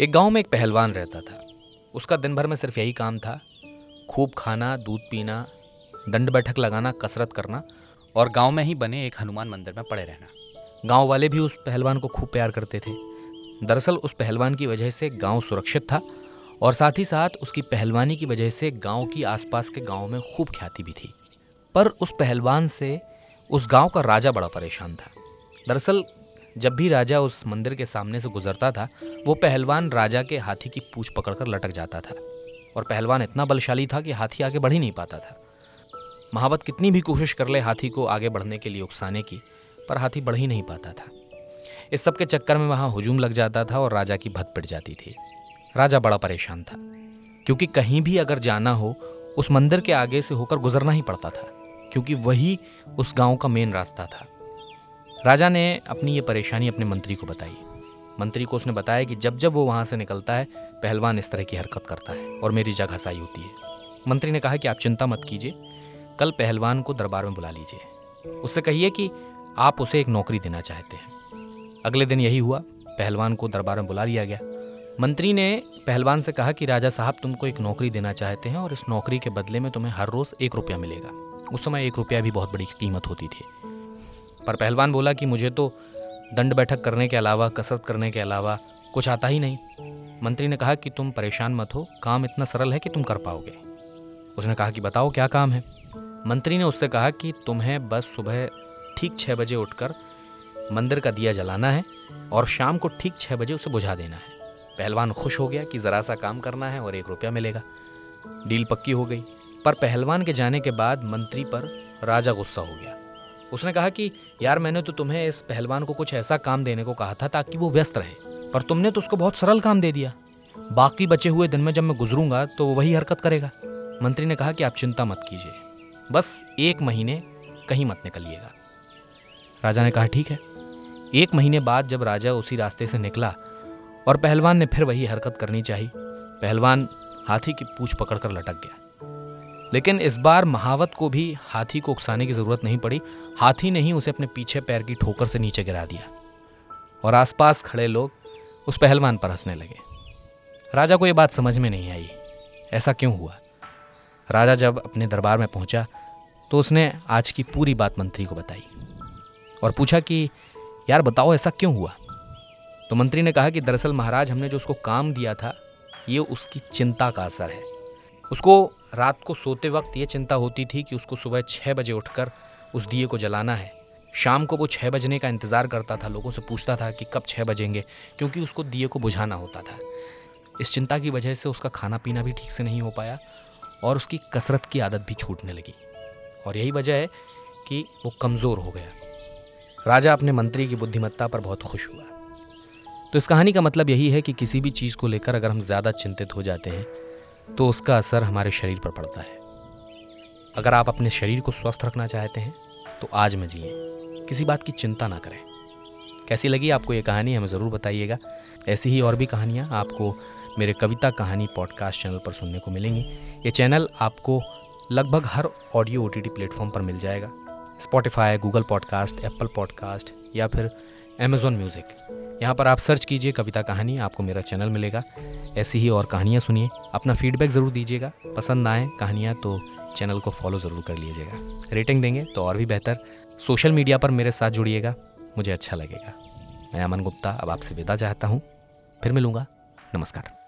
एक गाँव में एक पहलवान रहता था। उसका दिन भर में सिर्फ़ यही काम था। खूब खाना, दूध पीना, दंड बैठक लगाना, कसरत करना और गाँव में ही बने एक हनुमान मंदिर में पड़े रहना। गाँव वाले भी उस पहलवान को खूब प्यार करते थे। दरअसल उस पहलवान की वजह से गाँव सुरक्षित था और साथ ही साथ उसकी पहलवानी की वजह से गाँव की आसपास के गाँव में खूब ख्याति भी थी। पर उस पहलवान से उस गाँव का राजा बड़ा परेशान था। दरअसल जब भी राजा उस मंदिर के सामने से गुजरता था, वो पहलवान राजा के हाथी की पूछ पकड़कर लटक जाता था। और पहलवान इतना बलशाली था कि हाथी आगे बढ़ ही नहीं पाता था। महावत कितनी भी कोशिश कर ले हाथी को आगे बढ़ने के लिए उकसाने की, पर हाथी बढ़ ही नहीं पाता था। इस सब के चक्कर में वहाँ हुजूम लग जाता था और राजा की भत पिट जाती थी। राजा बड़ा परेशान था, क्योंकि कहीं भी अगर जाना हो, उस मंदिर के आगे से होकर गुजरना ही पड़ता था, क्योंकि वही उस गाँव का मेन रास्ता था। राजा ने अपनी ये परेशानी अपने मंत्री को बताई। मंत्री को उसने बताया कि जब जब वो वहाँ से निकलता है, पहलवान इस तरह की हरकत करता है और मेरी जगह साई होती है। मंत्री ने कहा कि आप चिंता मत कीजिए, कल पहलवान को दरबार में बुला लीजिए। उससे कहिए कि आप उसे एक नौकरी देना चाहते हैं। अगले दिन यही हुआ, पहलवान को दरबार में बुला लिया गया। मंत्री ने पहलवान से कहा कि राजा साहब तुमको एक नौकरी देना चाहते हैं और इस नौकरी के बदले में तुम्हें हर रोज़ एक रुपया मिलेगा। उस समय एक रुपया भी बहुत बड़ी कीमत होती थी। पर पहलवान बोला कि मुझे तो दंड बैठक करने के अलावा, कसरत करने के अलावा कुछ आता ही नहीं। मंत्री ने कहा कि तुम परेशान मत हो, काम इतना सरल है कि तुम कर पाओगे। उसने कहा कि बताओ क्या काम है? मंत्री ने उससे कहा कि तुम्हें बस सुबह ठीक छः बजे उठकर मंदिर का दिया जलाना है और शाम को ठीक छः बजे उसे बुझा देना है। पहलवान खुश हो गया कि ज़रा सा काम करना है और एक रुपया मिलेगा। डील पक्की हो गई। पर पहलवान के जाने के बाद मंत्री पर राजा गुस्सा हो गया। उसने कहा कि, यार, मैंने तो तुम्हें इस पहलवान को कुछ ऐसा काम देने को कहा था ताकि वो व्यस्त रहे, पर तुमने तो उसको बहुत सरल काम दे दिया। बाकी बचे हुए दिन में जब मैं गुजरूँगा तो वो वही हरकत करेगा। मंत्री ने कहा कि, आप चिंता मत कीजिए। बस एक महीने कहीं मत निकलिएगा। राजा ने कहा, ठीक है। एक महीने बाद जब राजा उसी रास्ते से निकला और पहलवान ने फिर वही हरकत करनी चाहिए पहलवान हाथी की पूछ पकड़कर लटक गया। लेकिन इस बार महावत को भी हाथी को उकसाने की ज़रूरत नहीं पड़ी। हाथी ने ही उसे अपने पीछे पैर की ठोकर से नीचे गिरा दिया। और आसपास खड़े लोग उस पहलवान पर हंसने लगे। राजा को ये बात समझ में नहीं आई। ऐसा क्यों हुआ? राजा जब अपने दरबार में पहुँचा तो उसने आज की पूरी बात मंत्री को बताई और पूछा कि, यार, बताओ ऐसा क्यों हुआ? तो मंत्री ने कहा कि दरअसल महाराज, हमने जो उसको काम दिया था, ये उसकी चिंता का असर है। उसको रात को सोते वक्त ये चिंता होती थी कि उसको सुबह छः बजे उठकर उस दिए को जलाना है। शाम को वो छः बजने का इंतज़ार करता था, लोगों से पूछता था कि कब छः बजेंगे, क्योंकि उसको दिए को बुझाना होता था। इस चिंता की वजह से उसका खाना पीना भी ठीक से नहीं हो पाया और उसकी कसरत की आदत भी छूटने लगी। और यही वजह है कि वो कमज़ोर हो गया। राजा अपने मंत्री की बुद्धिमत्ता पर बहुत खुश हुआ। तो इस कहानी का मतलब यही है कि किसी भी चीज़ को लेकर अगर हम ज़्यादा चिंतित हो जाते हैं तो उसका असर हमारे शरीर पर पड़ता है। अगर आप अपने शरीर को स्वस्थ रखना चाहते हैं तो आज में जिए। किसी बात की चिंता ना करें। कैसी लगी आपको ये कहानी, हमें ज़रूर बताइएगा। ऐसी ही और भी कहानियाँ आपको मेरे कविता कहानी पॉडकास्ट चैनल पर सुनने को मिलेंगी। ये चैनल आपको लगभग हर ऑडियो ओ टी प्लेटफॉर्म पर मिल जाएगा। Spotify Google podcast Apple podcast या फिर अमेज़ॉन म्यूज़िक यहाँ पर आप सर्च कीजिए कविता कहानी, आपको मेरा चैनल मिलेगा। ऐसी ही और कहानियाँ सुनिए। अपना फीडबैक ज़रूर दीजिएगा। पसंद आए कहानियाँ तो चैनल को फॉलो ज़रूर कर लीजिएगा। रेटिंग देंगे तो और भी बेहतर। सोशल मीडिया पर मेरे साथ जुड़िएगा। मुझे अच्छा लगेगा। मैं अमन गुप्ता अब आपसे विदा चाहता हूँ। फिर मिलूँगा। नमस्कार।